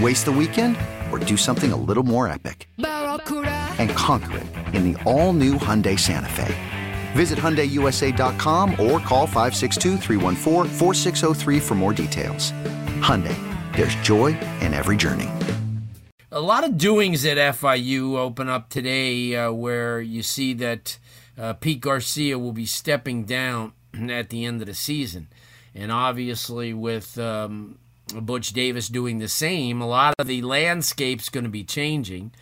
Waste the weekend or do something a little more epic? And conquer it in the all-new Hyundai Santa Fe. Visit HyundaiUSA.com or call 562 for more details. Hyundai, there's joy in every journey. A lot of doings at FIU open up today uh, where you see that uh, Pete Garcia will be stepping down at the end of the season. And obviously, with um, Butch Davis doing the same, a lot of the landscape's going to be changing.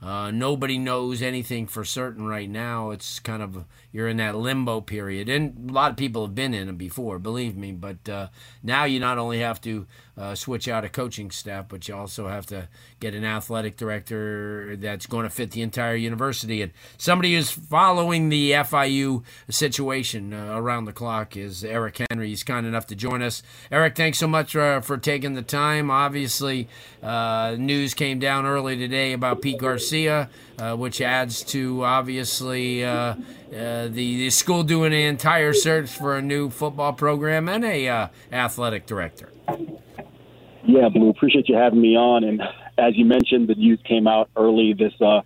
Uh, nobody knows anything for certain right now. It's kind of you're in that limbo period, and a lot of people have been in it before, believe me. But uh, now you not only have to uh, switch out a coaching staff, but you also have to get an athletic director that's going to fit the entire university. And somebody who's following the FIU situation uh, around the clock is Eric Henry. He's kind enough to join us. Eric, thanks so much uh, for taking the time. Obviously, uh, news came down early today about Pete Garcia, uh, which adds to obviously uh, the, the school doing an entire search for a new football program and a athletic director. Yeah, Blue, appreciate you having me on. And as you mentioned, the news came out early this uh,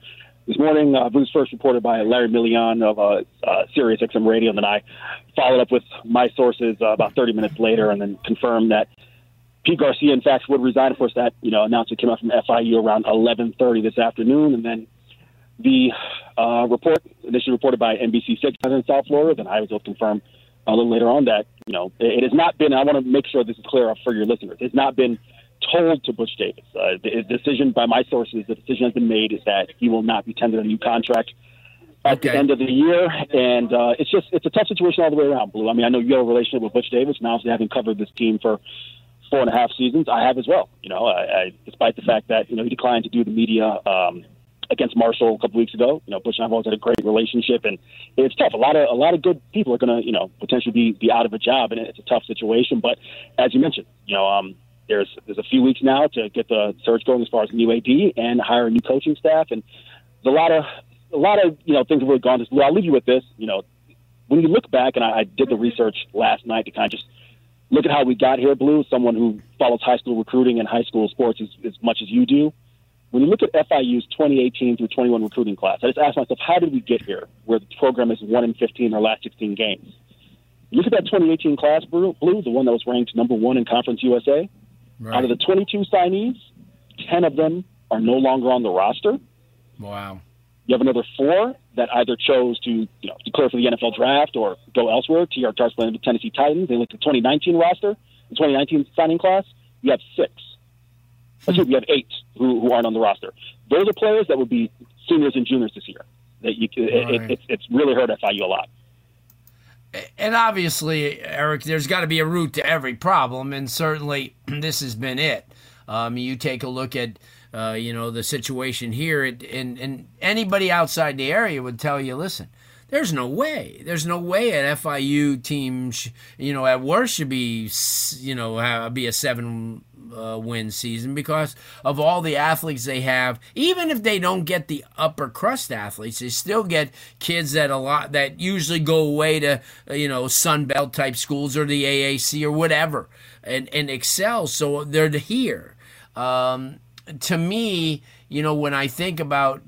this morning. Uh, it was first reported by Larry Million of uh, uh, Sirius XM Radio, and then I followed up with my sources uh, about 30 minutes later, and then confirmed that Pete Garcia, in fact, would resign. Of course, that you know announcement came out from FIU around 11:30 this afternoon, and then the uh, report initially reported by NBC6 in South Florida. Then I was able to confirm a little later on that you know it, it has not been. I want to make sure this is clear for your listeners. It's not been told to Butch Davis. Uh, the decision by my sources, the decision has been made is that he will not be tendered a new contract at okay. the end of the year, and uh, it's just it's a tough situation all the way around. Blue. I mean, I know you have a relationship with Butch Davis, and obviously having covered this team for four and a half seasons, I have as well. You know, I, I, despite the fact that you know he declined to do the media. Um, against Marshall a couple weeks ago. You know, Butch and I've always had a great relationship, and it's tough. A lot of a lot of good people are going to, you know, potentially be be out of a job, and it's a tough situation. But as you mentioned, you know, um, there's there's a few weeks now to get the search going as far as new AD and hire a new coaching staff, and there's a lot of a lot of you know things have really gone. Well, I'll leave you with this. You know, when you look back, and I, I did the research last night to kind of just look at how we got here. Blue, someone who follows high school recruiting and high school sports as, as much as you do. When you look at FIU's 2018 through 21 recruiting class, I just ask myself, how did we get here, where the program is one in 15 in our last 16 games? Look at that 2018 class, Blue, the one that was ranked number one in Conference USA. Right. Out of the 22 signees, 10 of them are no longer on the roster. Wow. You have another four that either chose to you know declare for the NFL draft or go elsewhere. Teair Tart's playing the Tennessee Titans. They look at the 2019 roster, the 2019 signing class. You have six. Actually, you have eight who, who aren't on the roster. Those are players that would be seniors and juniors this year. That you, right. it, it, it's really hurt FIU a lot and obviously, Eric, there's got to be a root to every problem, and certainly this has been it. Um, you take a look at, uh, you know, the situation here, and, and anybody outside the area would tell you, listen, there's no way. There's no way an FIU team, sh- you know, at worst should be, you know, be a seven uh, win season because of all the athletes they have. Even if they don't get the upper crust athletes, they still get kids that a lot that usually go away to uh, you know Sun Belt type schools or the AAC or whatever and and excel. So they're here. Um, to me, you know, when I think about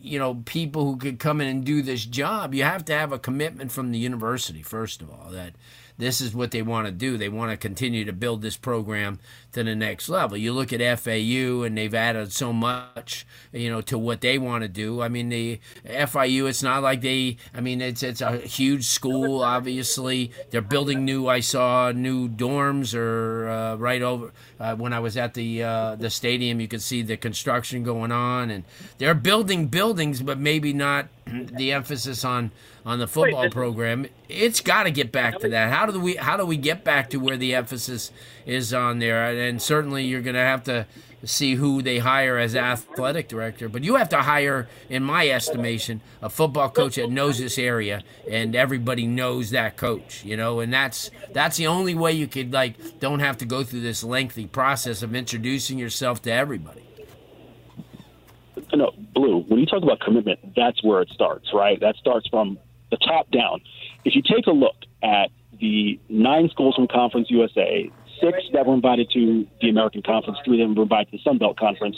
you know people who could come in and do this job, you have to have a commitment from the university first of all that this is what they want to do. They want to continue to build this program to the next level. You look at FAU, and they've added so much, you know, to what they want to do. I mean, the FIU, it's not like they. I mean, it's it's a huge school. Obviously, they're building new. I saw new dorms or uh, right over uh, when I was at the uh, the stadium. You could see the construction going on, and they're building buildings, but maybe not the emphasis on on the football program. It's got to get back to that. How do we how do we get back to where the emphasis is on there? And certainly you're going to have to see who they hire as athletic director. But you have to hire, in my estimation, a football coach that knows this area and everybody knows that coach. You know, and that's that's the only way you could like don't have to go through this lengthy process of introducing yourself to everybody. No, Blue, when you talk about commitment, that's where it starts, right? That starts from the top down. If you take a look at the nine schools from Conference USA, six that were invited to the American Conference, three that were invited to the Sun Belt Conference,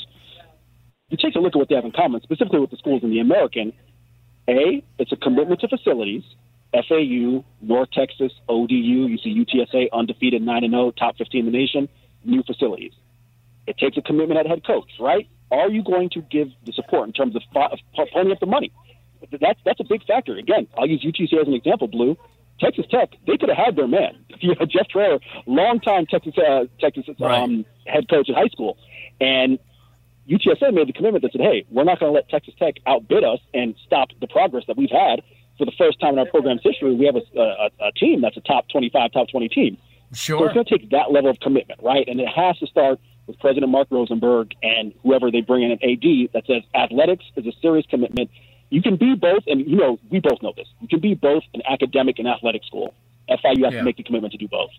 you take a look at what they have in common, specifically with the schools in the American. A, it's a commitment to facilities. FAU, North Texas, ODU, you see UTSA undefeated 9 0, top 15 in the nation, new facilities. It takes a commitment at head coach, right? Are you going to give the support in terms of pulling up the money? That's that's a big factor. Again, I'll use UTSA as an example. Blue, Texas Tech, they could have had their man. You know, Jeff Traylor, longtime Texas uh, Texas right. um, head coach at high school, and UTSA made the commitment that said, "Hey, we're not going to let Texas Tech outbid us and stop the progress that we've had for the first time in our program's history. We have a, a, a team that's a top 25, top 20 team. Sure. So it's going to take that level of commitment, right? And it has to start with President Mark Rosenberg and whoever they bring in an AD that says athletics is a serious commitment. You can be both, and you know we both know this. You can be both an academic and athletic school. FIU has yeah. to make the commitment to do both.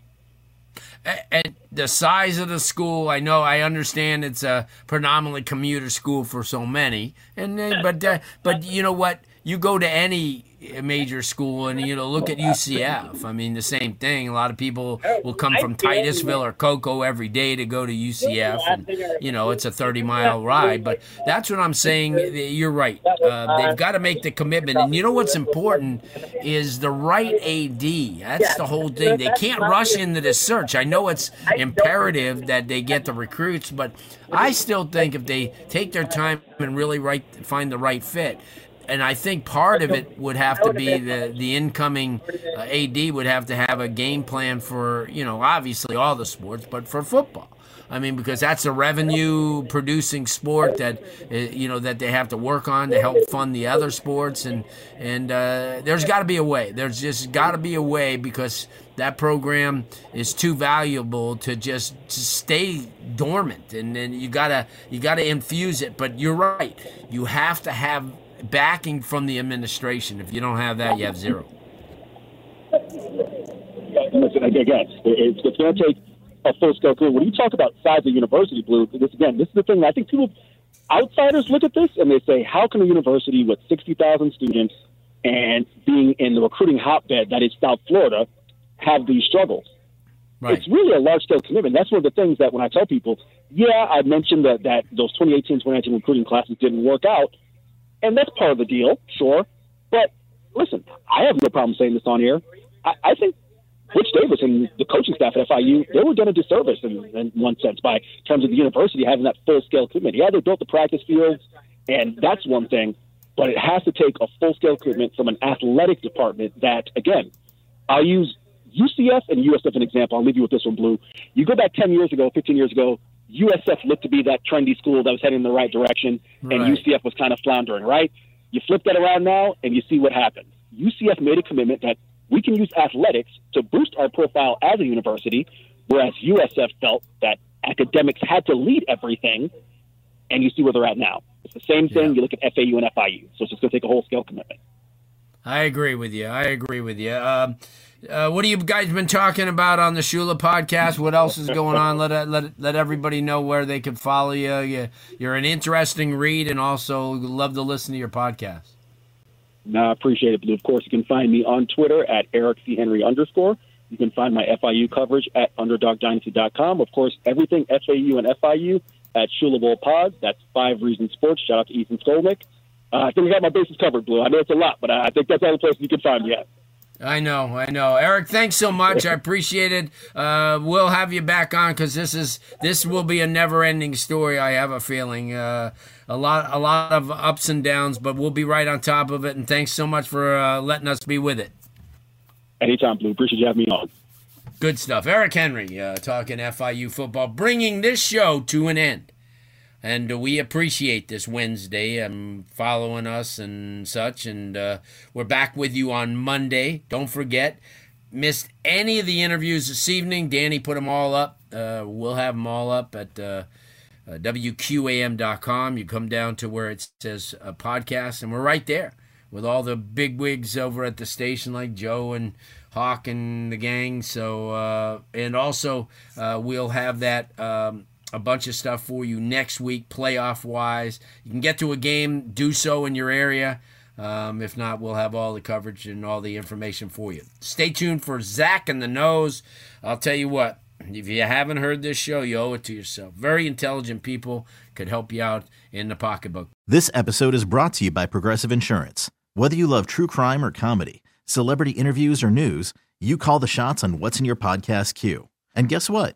And the size of the school, I know, I understand it's a predominantly commuter school for so many, and but uh, but you know what? You go to any major school and you know look at UCF. I mean the same thing. A lot of people will come from Titusville or Cocoa every day to go to UCF, and you know it's a 30 mile ride. But that's what I'm saying. You're right. Uh, they've got to make the commitment, and you know what's important is the right AD. That's the whole thing. They can't rush into the search. I know it's imperative that they get the recruits, but I still think if they take their time and really right find the right fit, and I think part of it would have to be the the incoming uh, AD would have to have a game plan for you know obviously all the sports, but for football. I mean, because that's a revenue producing sport that uh, you know that they have to work on to help fund the other sports, and and uh, there's got to be a way. There's just got to be a way because that program is too valuable to just to stay dormant, and then you gotta you gotta infuse it. But you're right, you have to have backing from the administration. If you don't have that, you have zero. Listen, again, it's, it's going to take a full scale career. When you talk about size of university, Blue, this again, this is the thing. I think people, outsiders, look at this and they say, how can a university with 60,000 students and being in the recruiting hotbed that is South Florida have these struggles? Right. It's really a large scale commitment. That's one of the things that when I tell people, yeah, I mentioned that, that those 2018 2019 recruiting classes didn't work out. And that's part of the deal, sure. But listen, I have no problem saying this on here. I, I think Rich Davis and the coaching staff at FIU, they were done a disservice in, in one sense by terms of the university having that full scale commitment. Yeah, they built the practice fields, and that's one thing, but it has to take a full scale commitment from an athletic department that, again, I'll use UCF and USF an example. I'll leave you with this one, Blue. You go back 10 years ago, 15 years ago, USF looked to be that trendy school that was heading in the right direction, right. and UCF was kind of floundering, right? You flip that around now, and you see what happens. UCF made a commitment that we can use athletics to boost our profile as a university, whereas USF felt that academics had to lead everything, and you see where they're at now. It's the same thing. Yeah. You look at FAU and FIU, so it's just going to take a whole scale commitment. I agree with you. I agree with you. Um, uh, what have you guys been talking about on the Shula podcast? What else is going on? Let let let everybody know where they can follow you. you you're an interesting read, and also love to listen to your podcast. No, I appreciate it, Blue. Of course, you can find me on Twitter at Eric C. Henry underscore. You can find my FIU coverage at UnderdogDynasty.com. Of course, everything FAU and FIU at Shula Bowl Pod. That's Five Reasons Sports. Shout out to Ethan Skolnick. Uh, I think we got my bases covered, Blue. I know it's a lot, but I think that's all the places you can find me at. I know, I know, Eric. Thanks so much. I appreciate it. Uh, we'll have you back on because this is this will be a never-ending story. I have a feeling. Uh, a lot, a lot of ups and downs, but we'll be right on top of it. And thanks so much for uh, letting us be with it. Anytime, Blue. Appreciate you having me on. Good stuff. Eric Henry uh, talking FIU football, bringing this show to an end. And we appreciate this Wednesday um, following us and such. And uh, we're back with you on Monday. Don't forget, missed any of the interviews this evening. Danny put them all up. Uh, we'll have them all up at uh, uh, WQAM.com. You come down to where it says a podcast, and we're right there with all the big wigs over at the station, like Joe and Hawk and the gang. So, uh, and also uh, we'll have that. Um, a bunch of stuff for you next week, playoff wise. You can get to a game, do so in your area. Um, if not, we'll have all the coverage and all the information for you. Stay tuned for Zach and the Nose. I'll tell you what, if you haven't heard this show, you owe it to yourself. Very intelligent people could help you out in the pocketbook. This episode is brought to you by Progressive Insurance. Whether you love true crime or comedy, celebrity interviews or news, you call the shots on what's in your podcast queue. And guess what?